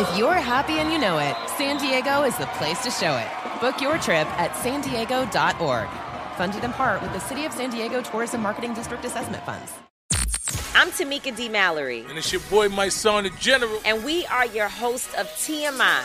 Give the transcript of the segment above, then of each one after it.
If you're happy and you know it, San Diego is the place to show it. Book your trip at san diego.org. Funded in part with the City of San Diego Tourism Marketing District Assessment Funds. I'm Tamika D. Mallory, And it's your boy, Mysonne, the general. and we are your hosts of TMI.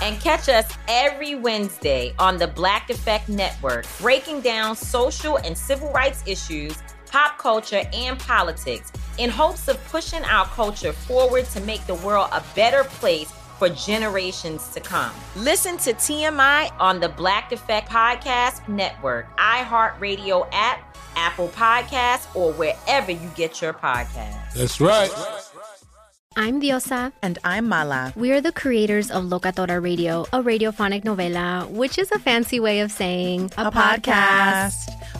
And catch us every Wednesday on the Black Effect Network, breaking down social and civil rights issues, pop culture, and politics in hopes of pushing our culture forward to make the world a better place for generations to come. Listen to TMI on the Black Effect Podcast Network, iHeartRadio app, Apple Podcasts, or wherever you get your podcasts. That's right. I'm Diosa. And I'm Mala. We are the creators of Locatora Radio, a radiophonic novela, which is a fancy way of saying A podcast.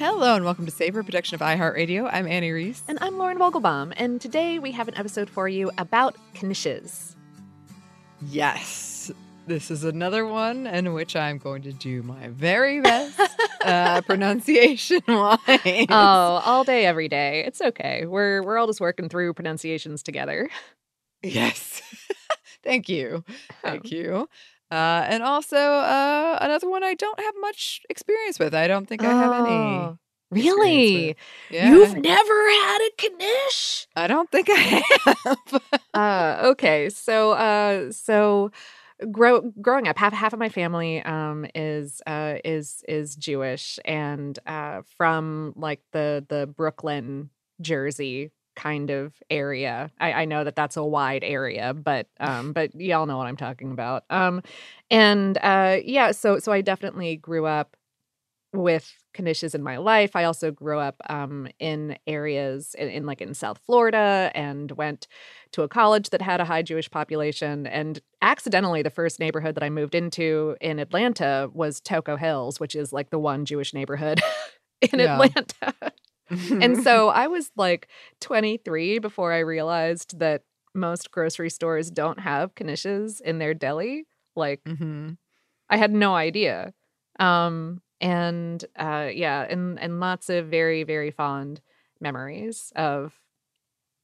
Hello and welcome to Savor Production of iHeartRadio. I'm Annie Reese. And I'm Lauren Vogelbaum, and today we have an episode for you about knishes. Yes, this is another one in which I'm going to do my very best uh, pronunciation wise. Oh, all day, every day. It's okay. We're we're all just working through pronunciations together. Yes. Thank you. Thank you. Uh, and also uh, another one I don't have much experience with. I don't think I have any. Oh, Really? Yeah. You've never had a knish? I don't think I have. Uh, okay, so uh, so grow, growing up, half half of my family um, is uh, is is Jewish, and uh, from like the the Brooklyn, Jersey kind of area. I, I know that that's a wide area, but um, but y'all know what I'm talking about. Um, and uh, yeah, so so I definitely grew up with knishes in my life. I also grew up um, in areas in, in like in South Florida and went to a college that had a high Jewish population. And accidentally, the first neighborhood that I moved into in Atlanta was Toco Hills, which is like the one Jewish neighborhood in Yeah. Atlanta. And so I was like 23 before I realized that most grocery stores don't have knishes in their deli. Like, hmm I had no idea. Um, and uh, yeah, and and lots of very very fond memories of.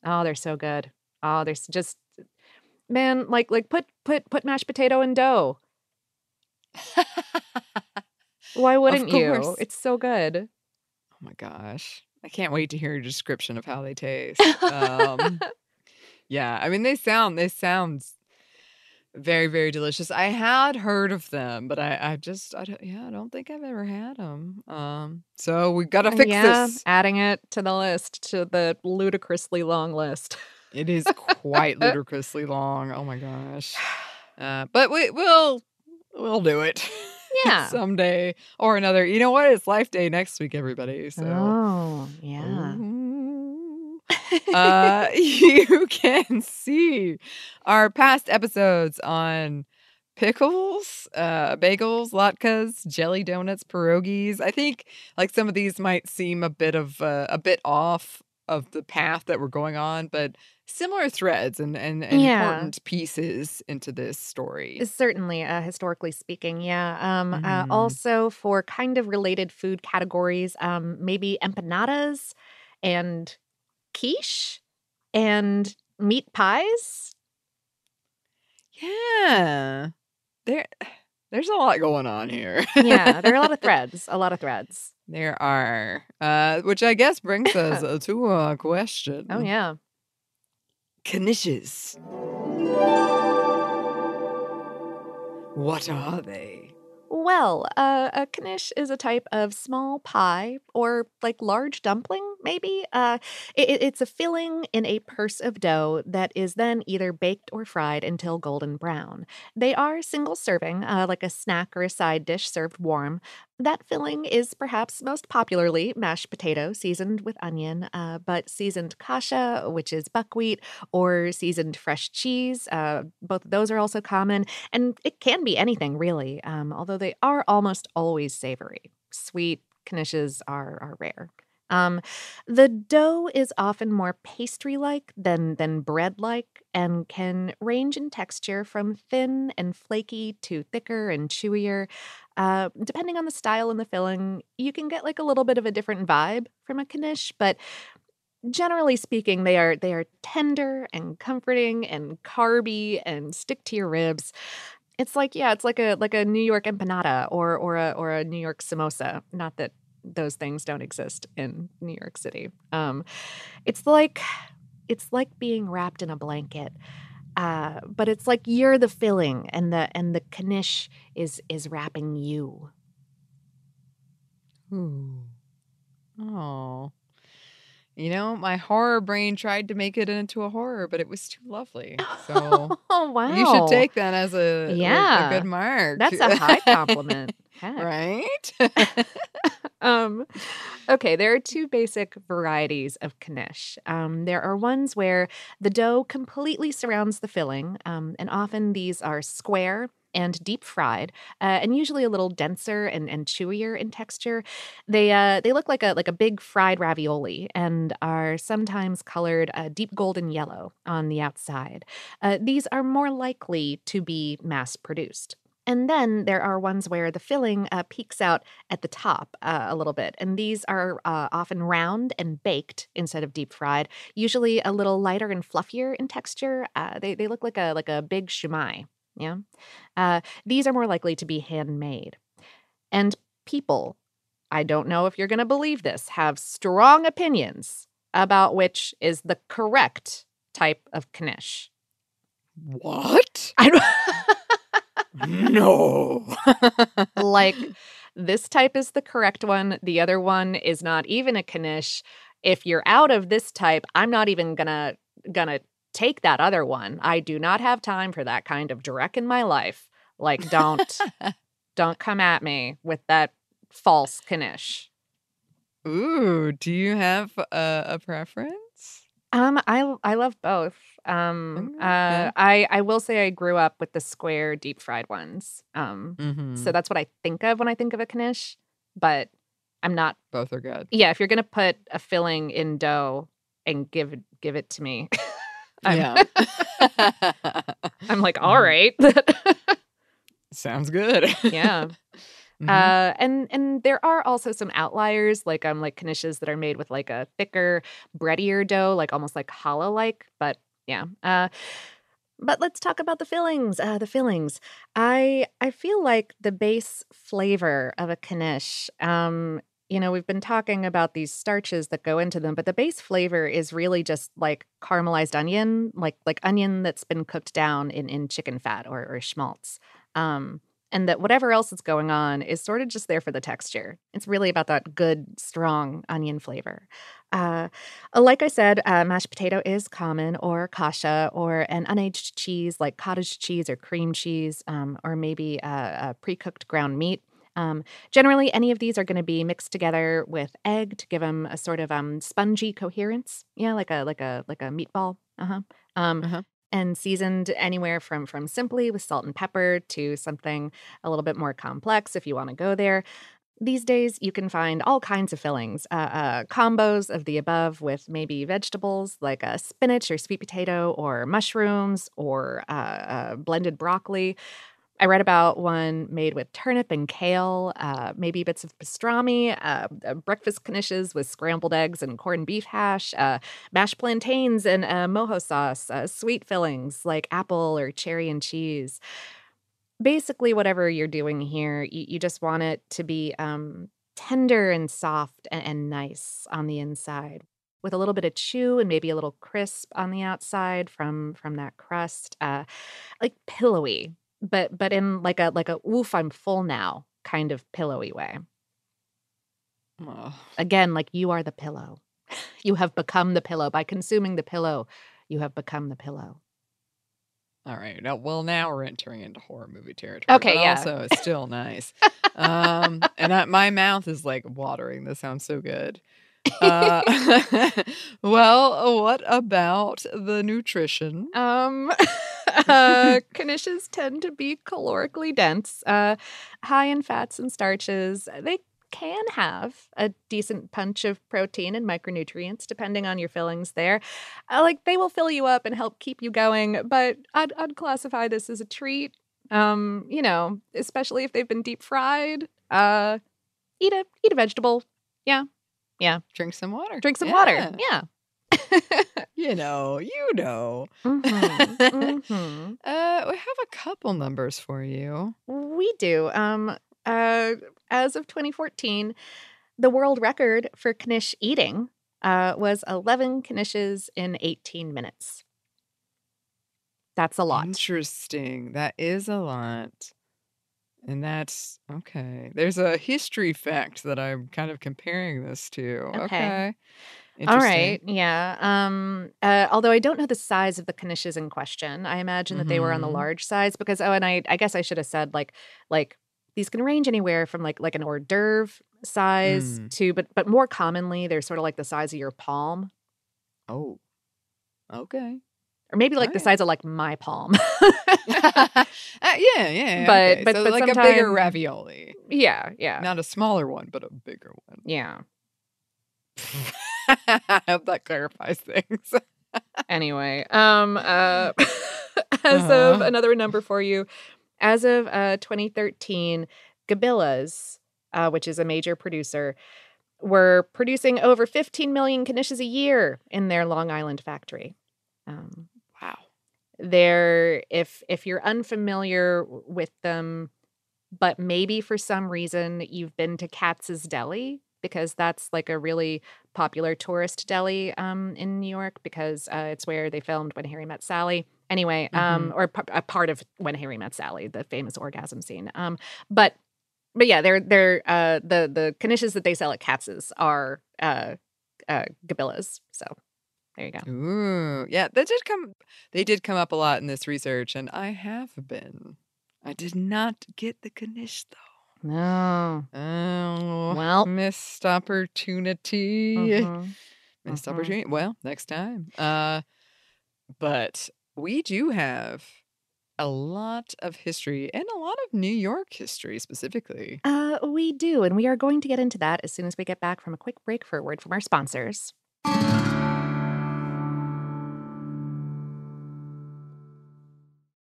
Oh, they're so good. Oh, they're just man, like like put put put mashed potato in dough. Why wouldn't you? It's so good. Oh my gosh. I can't wait to hear your description of how they taste. Um, yeah, I mean they sound they sound very very delicious. I had heard of them, but I I just I don't, yeah I don't think I've ever had them. Um, so we got to fix yeah, this. adding it to the list to the ludicrously long list. It is quite ludicrously long. Oh my gosh. Uh, but we, we'll we'll do it. Yeah. someday or another. You know what? It's Life Day next week, everybody. So. Oh, yeah. Uh, you can see our past episodes on pickles, uh, bagels, latkes, jelly donuts, pierogies. I think like some of these might seem a bit of uh, a bit off of the path that we're going on, but similar threads and, and, and Yeah. important pieces into this story. Certainly, uh, historically speaking, yeah. Um, uh, Mhm. also, for kind of related food categories, um, maybe empanadas and quiche and meat pies. Yeah. There there's a lot going on here. Yeah, there are a lot of threads. A lot of threads. There are. Uh, which I guess brings us uh, to a question. Oh yeah. Knishes. What are they? Well, uh, a knish is a type of small pie or like large dumpling, maybe. Uh, it, it- it's a filling in a purse of dough that is then either baked or fried until golden brown. They are single serving, uh, like a snack or a side dish served warm. That filling is perhaps most popularly mashed potato seasoned with onion, uh, but seasoned kasha, which is buckwheat, or seasoned fresh cheese. Uh, both of those are also common. And it can be anything, really, um, although they are almost always savory. Sweet knishes are, are rare. Um, the dough is often more pastry-like than than bread-like, and can range in texture from thin and flaky to thicker and chewier. Uh, depending on the style and the filling, you can get like a little bit of a different vibe from a knish, but generally speaking, they are they are tender and comforting and carby and stick to your ribs. It's like yeah, it's like a like a New York empanada or or a or a New York samosa. Not that those things don't exist in New York City. Um, it's like it's like being wrapped in a blanket. Uh, but it's like you're the filling and the and the knish is is wrapping you. Ooh. Oh. You know, my horror brain tried to make it into a horror, but it was too lovely. So Oh wow. you should take that as a, Yeah. a good mark. That's a high compliment. Right? um, okay, there are two basic varieties of knish. Um, there are ones where the dough completely surrounds the filling, um, and often these are square and deep fried, uh, and usually a little denser and, and chewier in texture. They uh, they look like a like a big fried ravioli and are sometimes colored a deep golden yellow on the outside. Uh, these are more likely to be mass produced. And then there are ones where the filling uh, peeks out at the top uh, a little bit. And these are uh, often round and baked instead of deep fried, usually a little lighter and fluffier in texture. Uh, they, they look like a, like a big shumai. Yeah. Uh, these are more likely to be handmade. And people, I don't know if you're going to believe this, have strong opinions about which is the correct type of knish. what? I don't. No. like this type is the correct one the other one is not even a knish. If you're out of this type i'm not even gonna gonna take that other one. I do not have time for that kind of direct in my life. Like don't don't come at me with that false knish. Ooh, do you have a, a preference? um i i love both um Mm, uh i i will say i grew up with the square deep fried ones um Mm-hmm. so that's what i think of when i think of a knish but i'm not Both are good. yeah, if you're gonna put a filling in dough and give it- give it to me, I'm, yeah. I'm like, all right, Sounds good. yeah. Mhm. Uh, and and there are also some outliers, like um, like knishes that are made with like a thicker, breadier dough, like almost like challah like. But yeah. Uh, but let's talk about the fillings. Uh, the fillings. I I feel like the base flavor of a knish. Um, you know, we've been talking about these starches that go into them, but the base flavor is really just like caramelized onion, like like onion that's been cooked down in in chicken fat or or schmaltz. Um, and that whatever else is going on is sort of just there for the texture. It's really about that good, strong onion flavor. Uh, like I said, uh, mashed potato is common, or kasha, or an unaged cheese like cottage cheese or cream cheese, um, or maybe a, a pre cooked ground meat. Um, generally, any of these are going to be mixed together with egg to give them a sort of um, spongy coherence. Yeah, like a like a like a meatball. Uh-huh. Um, Uh-huh. And seasoned anywhere from from simply with salt and pepper to something a little bit more complex if you want to go there. These days, you can find all kinds of fillings, uh, uh, combos of the above with maybe vegetables like a spinach or sweet potato or mushrooms or uh, uh, blended broccoli. I read about one made with turnip and kale, uh, maybe bits of pastrami, uh, breakfast knishes with scrambled eggs and corned beef hash, mashed plantains and mojo sauce, sweet fillings like apple or cherry and cheese. Basically, whatever you're doing here, you, you just want it to be um, tender and soft and, and nice on the inside with a little bit of chew and maybe a little crisp on the outside from from that crust uh like pillowy but but in like a like a oof i'm full now kind of pillowy way. Oh, again like you are the pillow. You have become the pillow. By consuming the pillow you have become the pillow all right. Now, well, now we're entering into horror movie territory. Okay, yeah. Also, it's still nice. um, and I, my mouth is like watering. This sounds so good. Uh, well, what about the nutrition? um uh knishes tend to be calorically dense uh high in fats and starches they can have a decent punch of protein and micronutrients depending on your fillings there uh, like they will fill you up and help keep you going but I'd, I'd classify this as a treat um you know especially if they've been deep fried uh eat a eat a vegetable yeah yeah Drink some water. drink some Yeah. water yeah You know, you know. Mhm, mhm. Uh, we have a couple numbers for you. We do. Um, uh, as of 2014, the world record for knish eating uh, was 11 knishes in 18 minutes. That's a lot. Interesting. That is a lot. And that's okay. There's a history fact that I'm kind of comparing this to. Okay. Okay. All right. Yeah. Um, uh, although I don't know the size of the knishes in question, I imagine that they were on the Mhm. large size because oh, and I I guess I should have said like like these can range anywhere from like like an hors d'oeuvre size Mm. to but but more commonly they're sort of like the size of your palm Oh. Okay. or maybe like the Alright. size of like my palm. uh, yeah, yeah. But- okay. but- so but like a bigger ravioli. yeah, yeah, Not a smaller one, but a bigger one. yeah. I hope that clarifies things. Anyway, um, uh, as of Uh-huh. another number for you, as of uh 2013, Gabila's, uh, which is a major producer, were producing over 15 million knishes a year in their Long Island factory. Um, wow. they're if if you're unfamiliar with them but maybe for some reason you've been to katz's deli because that's like a really popular tourist deli um, in new york because uh, it's where they filmed when harry met sally anyway um, or p- a part of when harry met sally the famous orgasm scene um, but but yeah they're they're uh, the the knishes that they sell at katz's are uh, uh, gabila's so there you go Ooh, yeah, that did come. They did come up a lot in this research, and I have been. I did not get the Knish though. no Oh, Well. missed opportunity. Mhm. Missed Mhm. opportunity. Well, next time. Uh, but we do have a lot of history and a lot of New York history specifically. Uh, we do, and we are going to get into that as soon as we get back from a quick break for a word from our sponsors.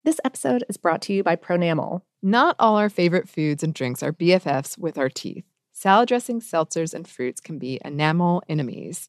This episode is brought to you by Pronamel. Not all our favorite foods and drinks are BFFs with our teeth. Salad dressings, seltzers, and fruits can be enamel enemies.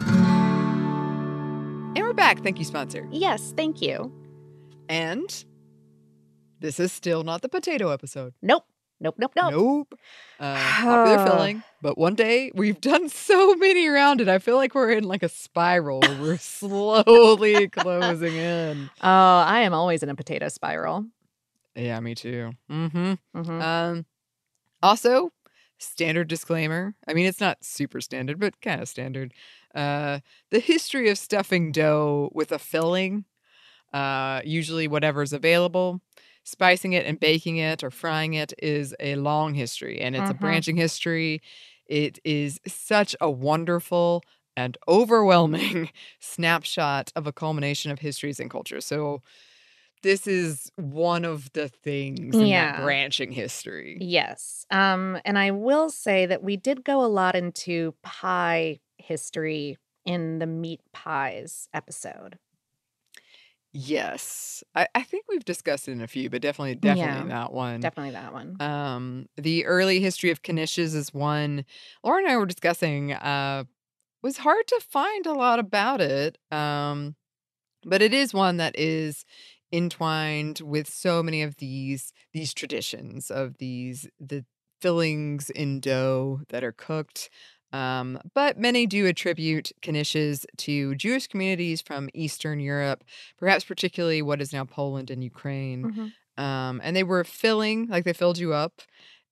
And we're back. Thank you, sponsor. Yes, thank you. And this is still not the potato episode. Nope. Nope, nope, nope. Nope. Uh, popular filling. But one day we've done so many around it. I feel like we're in like a spiral. we're slowly closing in. Oh, I am always in a potato spiral. Yeah, me too. Mm-hmm. mm-hmm. Um, also, standard disclaimer. I mean, it's not super standard, but kind of standard. Uh, the history of stuffing dough with a filling, uh, usually whatever's available, spicing it and baking it or frying it is a long history, and it's a Mhm. branching history. It is such a wonderful and overwhelming snapshot of a culmination of histories and cultures. So, this is one of the things in that Yeah. branching history. Yes. Um, and I will say that we did go a lot into pie history in the meat pies episode. Yes. I, I think we've discussed it in a few, but definitely, definitely Yeah, that one. Definitely that one. Um, the early history of knishes is one Laura and I were discussing. Uh, was hard to find a lot about it. Um, but it is one that is entwined with so many of these these traditions of these the fillings in dough that are cooked Um, but many do attribute knishes to Jewish communities from Eastern Europe, perhaps particularly what is now Poland and Ukraine. Mhm. Um, and they were filling, like they filled you up,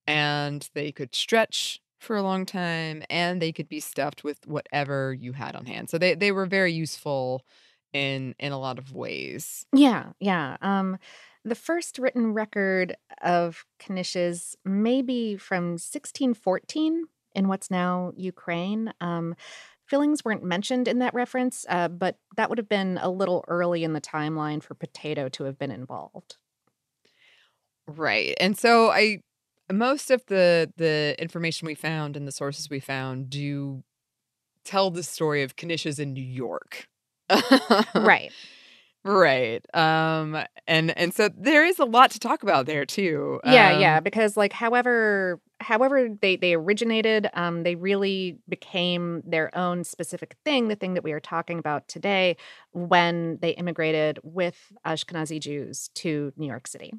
and they could stretch for a long time, and they could be stuffed with whatever you had on hand. So they, they were very useful in in a lot of ways. Yeah, yeah. Um, the first written record of knishes may be from 1614 in what's now Ukraine. Um, fillings weren't mentioned in that reference, uh, but that would have been a little early in the timeline for potato to have been involved. Right. And so I most of the the information we found and the sources we found do tell the story of knishes in New York. right. Right. Um and and so there is a lot to talk about there too. Yeah, Um, yeah, because like however however they they originated, um they really became their own specific thing, the thing that we are talking about today when they immigrated with Ashkenazi Jews to New York City.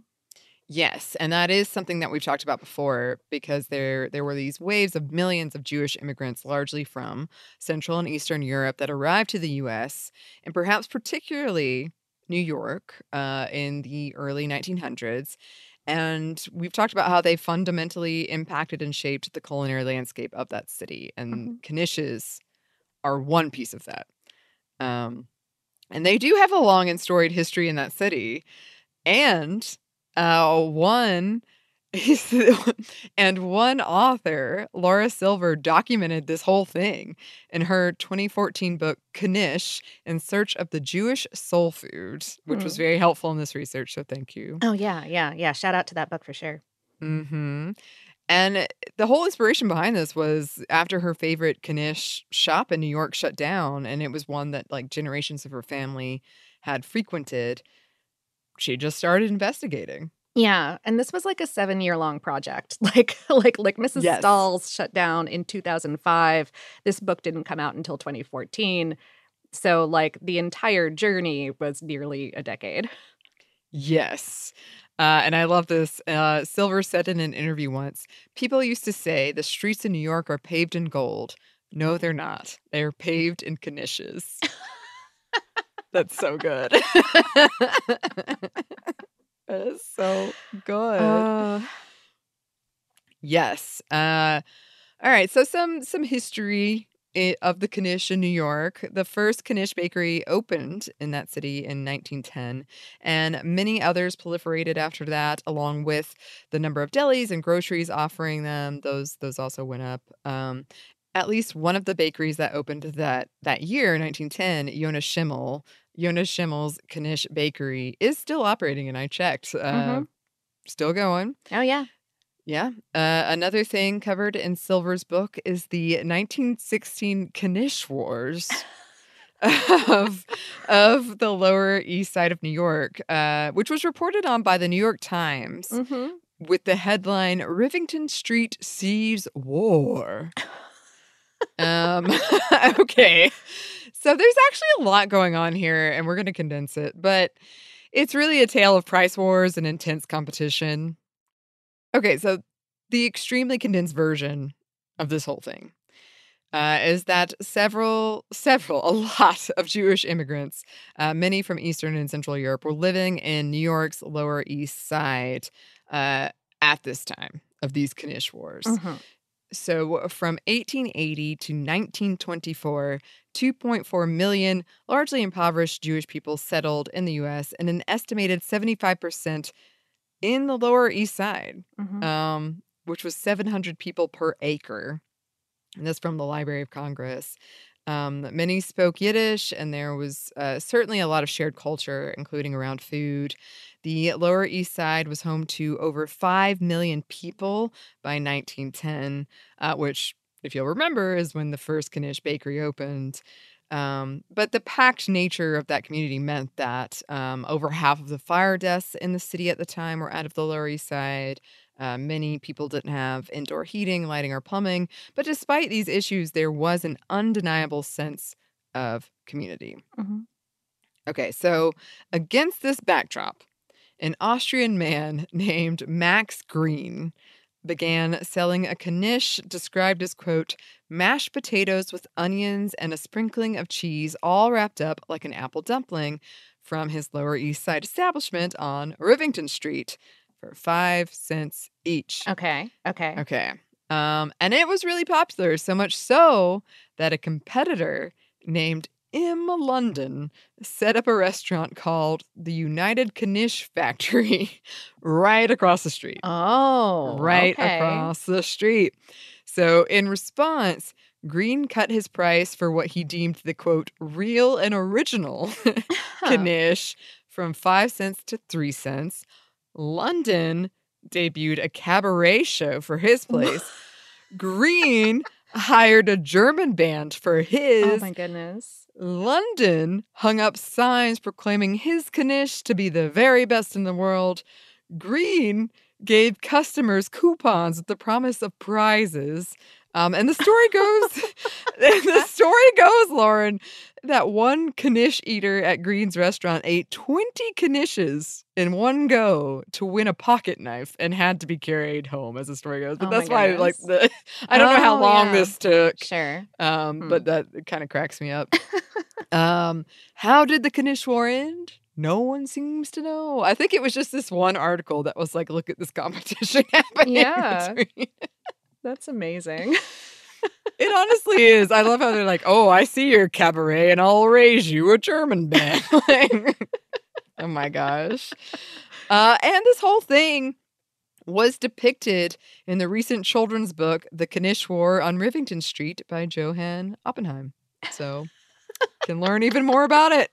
Yes, and that is something that we've talked about before because there there were these waves of millions of Jewish immigrants largely from Central and Eastern Europe that arrived to the US and perhaps particularly New York uh, in the early 1900s. And we've talked about how they fundamentally impacted and shaped the culinary landscape of that city. And knishes are one piece of that. Um, and they do have a long and storied history in that city. And uh, one and one author, Laura Silver, documented this whole thing in her 2014 book Knish in Search of the Jewish Soul Food, which was Hmm. very helpful in this research. So thank you. Oh yeah, yeah, yeah. Shout out to that book for sure. hmm And the whole inspiration behind this was after her favorite Knish shop in New York shut down, and it was one that like generations of her family had frequented. She just started investigating. Yeah, and this was like a 7-year long project. Like like like Mrs. Yes. Stahl's shut down in 2005. This book didn't come out until 2014. So like the entire journey was nearly a decade. Yes. Uh, and I love this. Uh, Silver said in an interview once People used to say the streets in New York are paved in gold. No, they're not. They're paved in knishes. That's so good. is so good. Uh, Yes. Uh, all right. So some some history of the Knish in New York. The first Knish bakery opened in that city in 1910, and many others proliferated after that, along with the number of delis and groceries offering them. Those those also went up. Um, at least one of the bakeries that opened that that year, 1910, Yonah Schimmel, Yonah Schimmel's Knish Bakery, is still operating, and I checked. Uh, Mhm. Still going. oh yeah. Yeah. Uh, another thing covered in Silver's book is the 1916 Knish Wars of, of the Lower East Side of New York, uh, which was reported on by the New York Times Mhm. with the headline Rivington Street Sees War. um, okay. So there's actually a lot going on here, and we're going to condense it, but it's really a tale of price wars and intense competition. Okay, so the extremely condensed version of this whole thing uh, is that several, several, a lot of Jewish immigrants, uh, many from Eastern and Central Europe, were living in New York's Lower East Side uh, at this time of these Knish Wars. Mhm. So from 1880 to 1924, 2.4 million largely impoverished Jewish people settled in the US and an estimated 75% in the Lower East Side, Mhm. um, which was 700 people per acre. And that's from the Library of Congress. Um, many spoke Yiddish, and there was uh, certainly a lot of shared culture, including around food. The Lower East Side was home to over 5 million people by 1910, uh, which, if you'll remember, is when the first Knish bakery opened. Um, but the packed nature of that community meant that um, over half of the fire deaths in the city at the time were out of the Lower East Side. Uh, many people didn't have indoor heating, lighting, or plumbing. But despite these issues, there was an undeniable sense of community. Mhm. Okay, so against this backdrop, an Austrian man named Max Green began selling a knish described as, quote, mashed potatoes with onions and a sprinkling of cheese, all wrapped up like an apple dumpling from his Lower East Side establishment on Rivington Street for five cents each. Okay. Okay. Okay. Um, and it was really popular, so much so that a competitor named M. London set up a restaurant called the United Knish Factory right across the street. Oh, right okay. across the street. So, in response, Green cut his price for what he deemed the quote, real and original Knish from five cents to three cents. London debuted a cabaret show for his place. Green hired a German band for oh his. Oh my goodness. London hung up signs proclaiming his Knish to be the very best in the world. Green gave customers coupons with the promise of prizes. Um, and the story goes, the story goes, Lauren, that one Knish eater at Green's restaurant ate 20 Knishes in one go to win a pocket knife and had to be carried home, as the story goes. But Oh that's why, like, the I don't know how Oh, long yeah. this took. Sure. Um, but that kind of cracks me up. um, how did the Knish War end? No one seems to know. I think it was just this one article that was like, look at this competition happening. Yeah. That's amazing. It honestly is. I love how they're like, oh, I see your cabaret and I'll raise you a German band. Like, oh my gosh. Uh, and this whole thing was depicted in the recent children's book, The Knish War on Rivington Street by Joanne Oppenheim. So can learn even more about it.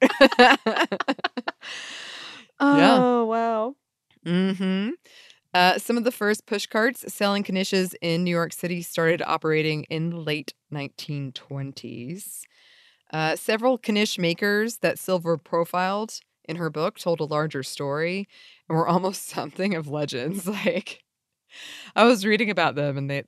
Yeah. Oh, wow. hmm Uh, some of the first push carts selling Knishes in New York City started operating in the late 1920s. Uh, several Knish makers that Silver profiled in her book told a larger story and were almost something of legends. Like, I was reading about them and they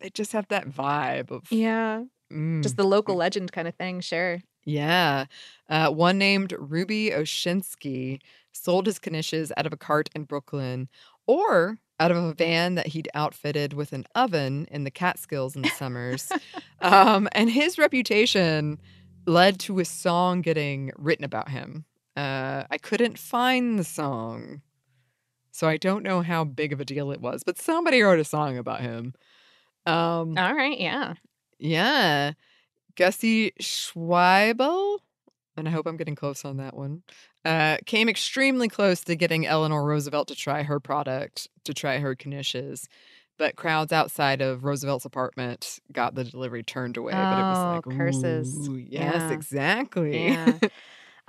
they just have that vibe of Yeah. Mm. Just the local legend kind of thing. Sure. Yeah. Uh, one named Ruby Oshinsky sold his knishes out of a cart in Brooklyn or out of a van that he'd outfitted with an oven in the Catskills in the summers. um, and his reputation led to a song getting written about him. Uh, I couldn't find the song, so I don't know how big of a deal it was, but somebody wrote a song about him. Um, All right. Yeah. yeah. Gussie Schweibel, and I hope I'm getting close on that one, uh, came extremely close to getting Eleanor Roosevelt to try her product, to try her knishes. But crowds outside of Roosevelt's apartment got the delivery turned away. but it was Oh, like, curses. "Ooh, yes, Yeah. exactly. Yeah.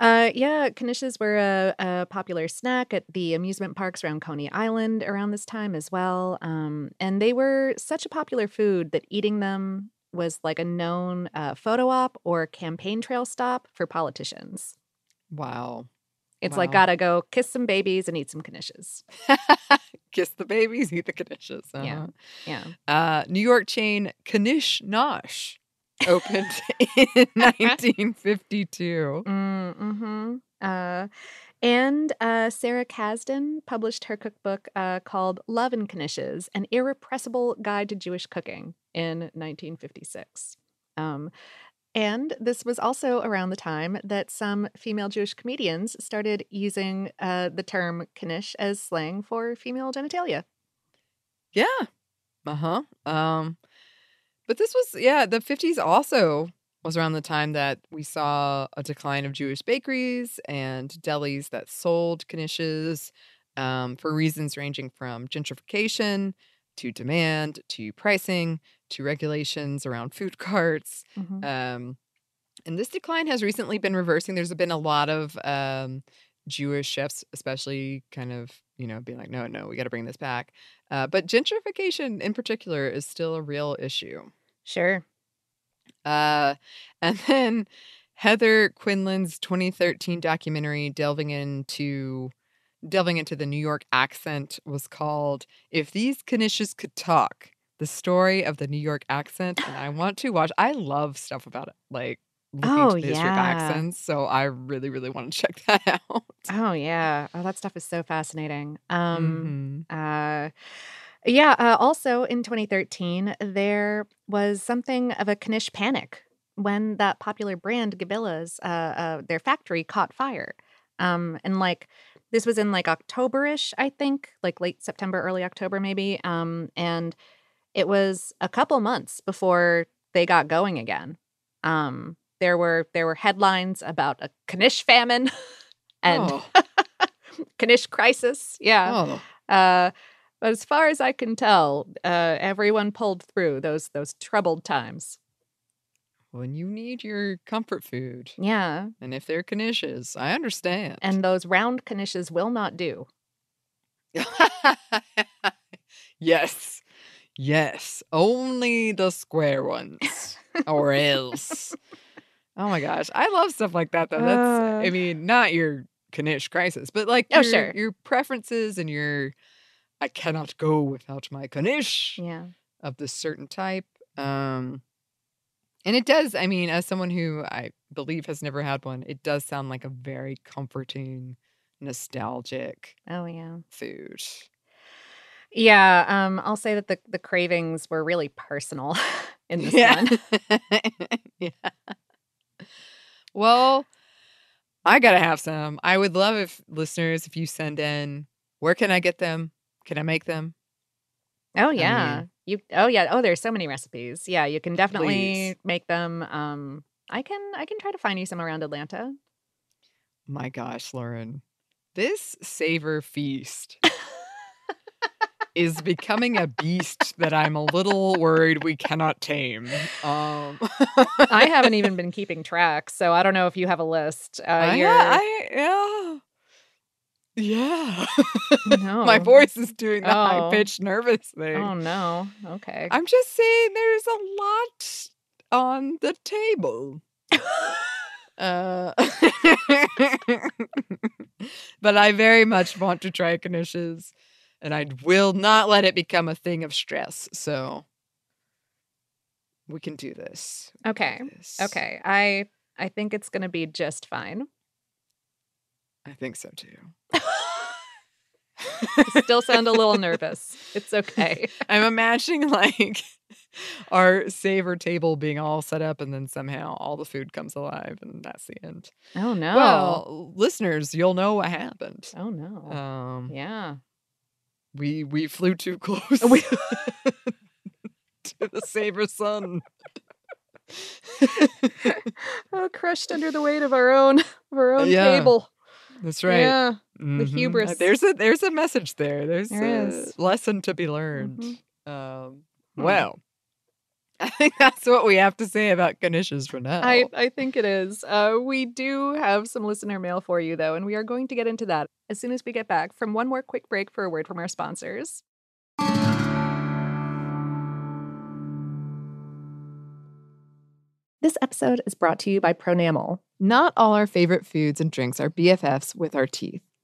Uh, yeah, knishes were a, a popular snack at the amusement parks around Coney Island around this time as well. Um, and they were such a popular food that eating them was like a known uh, photo op or campaign trail stop for politicians. wow. It's like gotta go kiss some babies and eat some knishes. Kiss the babies, eat the knishes. Yeah, uh-huh. yeah. Uh, New York chain Knish Nosh opened in 1952. Mm-hmm. Uh, and uh, Sarah Kasdan published her cookbook uh, called Love and Knishes, An Irrepressible Guide to Jewish Cooking in 1956. Um, and this was also around the time that some female Jewish comedians started using uh, the term knish as slang for female genitalia. Yeah. Uh-huh. Um but this was yeah, the 50s also was around the time that we saw a decline of Jewish bakeries and delis that sold knishes um, for reasons ranging from gentrification to demand to pricing to regulations around food carts. Mhm. Um, and this decline has recently been reversing. There's been a lot of um, Jewish chefs, especially, kind of, you know, being like, no, no, we got to bring this back. Uh, but gentrification in particular is still a real issue. Sure. Uh, and then Heather Quinlan's 2013 documentary delving into delving into the New York accent was called "If These Knishes Could Talk: The Story of the New York Accent." And I want to watch. I love stuff about it, like looking Oh, into the history of accents. So I really, really want to check that out. Oh yeah. Oh, that stuff is so fascinating. Um Mm-hmm. uh Yeah. Uh, also in 2013, there was something of a Knish panic when that popular brand Gabila's, uh, uh, their factory caught fire. Um, and like this was in like Octoberish, I think, like late September, early October, maybe. Um, and it was a couple months before they got going again. Um, there were there were headlines about a Knish famine and Oh. Knish crisis. Yeah. Oh. Uh, but as far as I can tell, uh, everyone pulled through those those troubled times. When you need your comfort food. Yeah. And if they're Knishes, I understand. And those round Knishes will not do. yes. Yes. Only the square ones. or else. Oh my gosh. I love stuff like that though. That's I Uh. mean, not your Knish crisis, but like Oh, your, sure. your preferences and your I cannot go without my Knish Yeah. of this certain type. Um and it does, I mean, as someone who I believe has never had one, it does sound like a very comforting, nostalgic Oh yeah. food. Yeah. Um, I'll say that the the cravings were really personal in this Yeah. one. yeah. Well, I gotta have some. I would love if listeners, if you send in, where can I get them? Can I make them? Oh yeah. mean- you oh yeah. Oh, there's so many recipes. Yeah, you can definitely Please. make them. Um I can I can try to find you some around Atlanta. My gosh, Lauren, this savor feast is becoming a beast that I'm a little worried we cannot tame. Um, I haven't even been keeping track, so I don't know if you have a list. Uh, I, you're- I, yeah. Yeah. no. My voice is doing the Oh. high pitched nervous thing. Oh no. Okay. I'm just saying there's a lot on the table. uh, but I very much want to try Knishes, and I will not let it become a thing of stress. So we can do this. We Okay. do this. Okay. I I think it's gonna be just fine. I think so too. Still sound a little nervous. It's okay. I'm imagining like our savor table being all set up, and then somehow all the food comes alive, and that's the end. Oh no. Well, listeners, you'll know what happened. oh no. Um, yeah. We we flew too close We- to the savor sun. Oh, crushed under the weight of our own of our own Yeah. table. That's right. Yeah. Mhm. hubris. Uh, There's a there's a message there. There's There a is. lesson to be learned. Mhm. Um, Hmm. well, I think that's what we have to say about Knishes for now. I, I think it is. Uh, we do have some listener mail for you, though, and we are going to get into that as soon as we get back from one more quick break for a word from our sponsors. This episode is brought to you by Pronamel. Not all our favorite foods and drinks are BFFs with our teeth.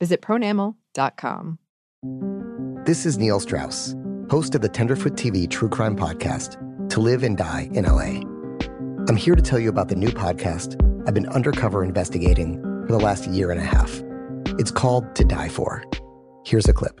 Visit pronamel.com. This is Neil Strauss, host of the Tenderfoot TV True Crime Podcast, To Live and Die in LA. I'm here to tell you about the new podcast I've been undercover investigating for the last year and a half. It's called To Die For. Here's a clip.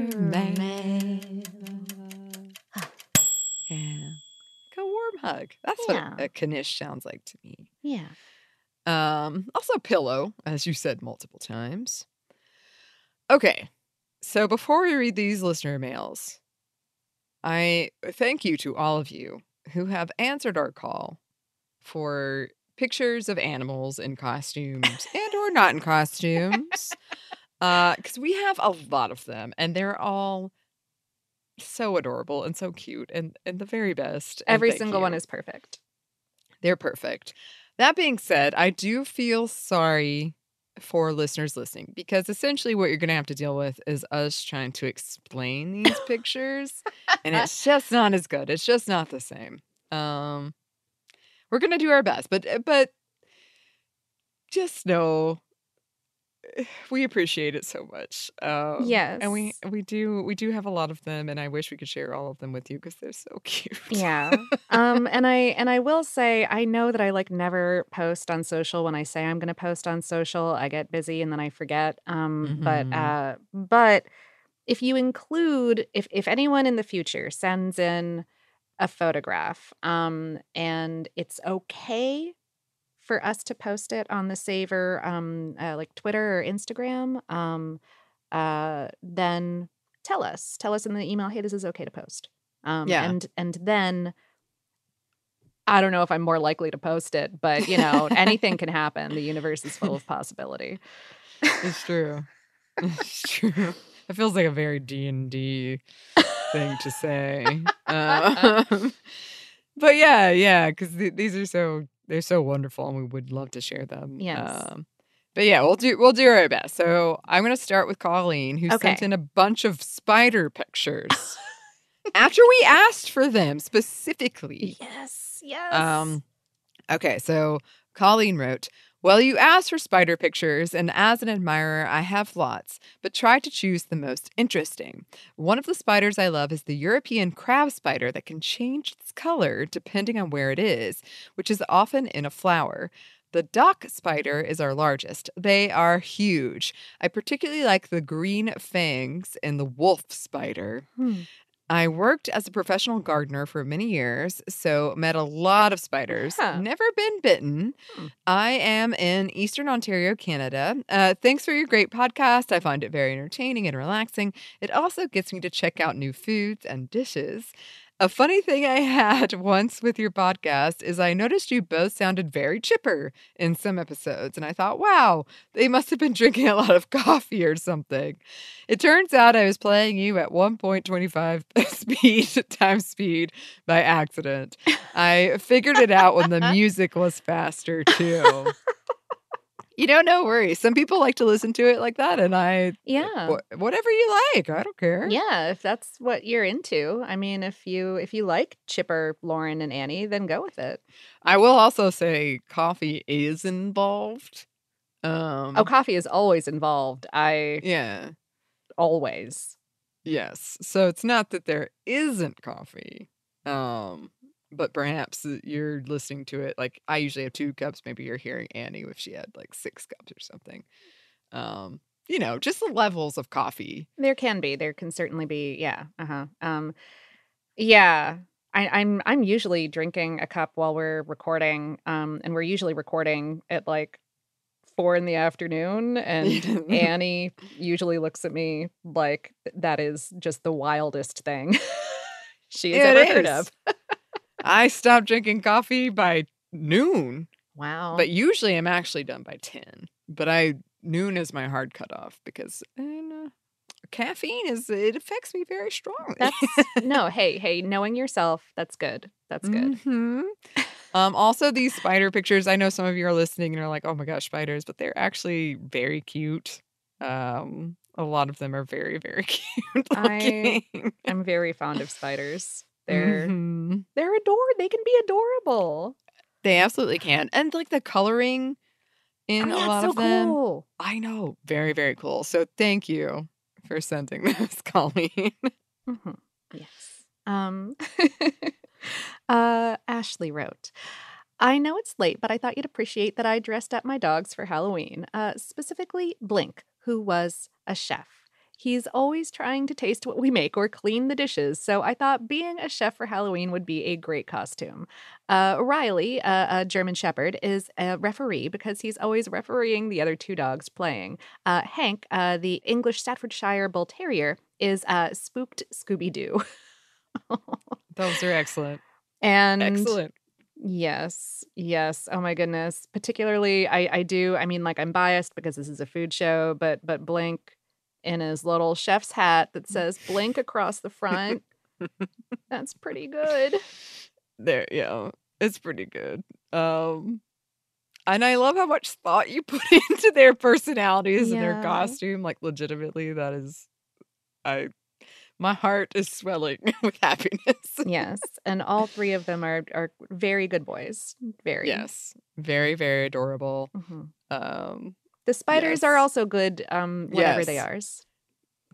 Mail. Yeah. Like a warm hug. That's Yeah. what a Knish sounds like to me. Yeah. Um, also pillow, as you said multiple times. Okay. So before we read these listener mails, I thank you to all of you who have answered our call for pictures of animals in costumes and or not in costumes. Uh, because we have a lot of them and they're all so adorable and so cute and and the very best. Every single one is perfect. They're perfect. That being said, I do feel sorry for listeners listening because essentially what you're going to have to deal with is us trying to explain these pictures and it's just not as good. It's just not the same. Um we're going to do our best, but but just know we appreciate it so much. Um, and we we do we do have a lot of them, and I wish we could share all of them with you because they're so cute. Yeah. um and I and I will say I know that I like never post on social when I say I'm going to post on social. I get busy and then I forget. Um but Mhm. uh but if you include if if anyone in the future sends in a photograph um and it's okay for us to post it on the Savor um uh, like Twitter or Instagram um uh then tell us tell us in the email hey this is okay to post um Yeah. and and then I don't know if I'm more likely to post it, but you know, anything can happen. The universe is full of possibility. It's true. It's true. It feels like a very D and D thing to say. Um, but yeah, yeah, because these are so they're so wonderful, and we would love to share them. Yes. Um, but yeah, we'll do we'll do our best. So I'm gonna start with Colleen, who sent in a bunch of spider pictures after we asked for them specifically. Yes, yes. Um, okay, so Colleen wrote, Well, you asked for spider pictures, and as an admirer, I have lots, but try to choose the most interesting. One of the spiders I love is the European crab spider that can change its color depending on where it is, which is often in a flower. The dock spider is our largest. They are huge. I particularly like the green fangs and the wolf spider. Hmm. I worked as a professional gardener for many years, so met a lot of spiders. Huh. Never been bitten. Hmm. I am in Eastern Ontario, Canada. Uh, thanks for your great podcast. I find it very entertaining and relaxing. It also gets me to check out new foods and dishes. A funny thing I had once with your podcast is I noticed you both sounded very chipper in some episodes, and I thought, wow, they must have been drinking a lot of coffee or something. It turns out I was playing you at 1.25 speed times speed by accident. I figured it out when the music was faster too. You know, no worries. Some people like to listen to it like that, and I, Yeah. wh- whatever you like, I don't care. Yeah, if that's what you're into. I mean, if you if you like Chipper, Lauren, and Annie, then go with it. I will also say coffee is involved. Um, Oh, coffee is always involved. I yeah, always. yes. So it's not that there isn't coffee, um, but perhaps uh, you're listening to it like I usually have two cups. Maybe you're hearing Annie if she had like six cups or something. Um, you know, just the levels of coffee. There can be. There can certainly be. Yeah. Uh huh. Um. Yeah. I, I'm I'm usually drinking a cup while we're recording. Um, and we're usually recording at like four in the afternoon, and Annie usually looks at me like that is just the wildest thing she has It ever heard of. I stopped drinking coffee by noon. Wow. But usually I'm actually done by 10. But I noon is my hard cutoff because and, uh, caffeine is it affects me very strongly. That's no, hey, hey, knowing yourself, that's good. That's good. Mhm. Um also these spider pictures, I know some of you are listening and are like, "Oh my gosh, spiders," but they're actually very cute. Um a lot of them are very very cute I am very fond of spiders. They're Mhm. they're adored. They can be adorable. They absolutely can. And like the coloring in Oh, a lot so of them. cool. I know. Very, very cool. So thank you for sending this, Colleen. Mhm. Yes. Um uh Ashley wrote I know it's late, but I thought you'd appreciate that I dressed up my dogs for Halloween, uh, specifically Blink, who was a chef. He's always trying to taste what we make or clean the dishes, so I thought being a chef for Halloween would be a great costume. Uh, Riley, uh, a German Shepherd, is a referee because he's always refereeing the other two dogs playing. Uh, Hank, uh, the English Staffordshire Bull Terrier, is uh, spooked Scooby Doo. Those are excellent. And Excellent. Yes, yes. Oh my goodness. Particularly, I I do. I mean, like I'm biased because this is a food show, but but Blink in his little chef's hat that says Blink across the front. That's pretty good. There, yeah. It's pretty good. Um and I love how much thought you put into their personalities and their costume. Like legitimately, that is I my heart is swelling with happiness. Yes, and all three of them are are very good boys. Very. Yes. Very, very adorable. Mhm. Um The spiders are also good. Um, whatever they are.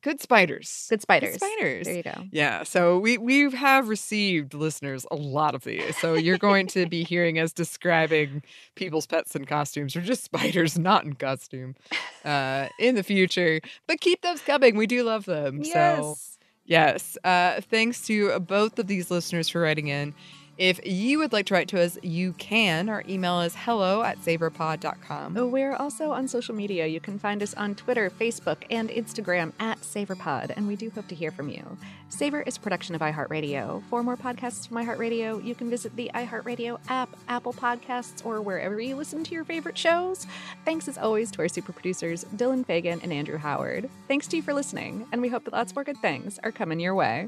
good spiders. Good spiders. spiders. There you go. Yeah, so we we have received listeners a lot of these. So you're going to be hearing us describing people's pets in costumes or just spiders not in costume uh in the future. But keep those coming. We do love them. So Yes. Yes. Uh, thanks to both of these listeners for writing in. If you would like to write to us, you can. Our email is hello at savorpod.com. Oh, We're also on social media. You can find us on Twitter, Facebook, and Instagram at SavorPod, and we do hope to hear from you. Savor is production of iHeartRadio. For more podcasts from iHeartRadio, you can visit the iHeartRadio app, Apple Podcasts, or wherever you listen to your favorite shows. Thanks as always to our super producers, Dylan Fagan and Andrew Howard. Thanks to you for listening, and we hope that lots more good things are coming your way.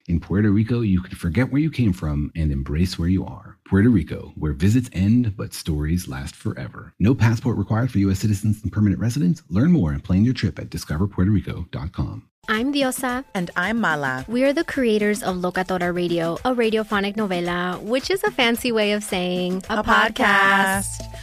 In Puerto Rico, you can forget where you came from and embrace where you are. Puerto Rico, where visits end but stories last forever. No passport required for U.S. citizens and permanent residents. Learn more and plan your trip at discoverpuertorico.com. I'm Diosa. And I'm Mala. We are the creators of Locatora Radio, a radiophonic novela, which is a fancy way of saying a, a podcast. podcast.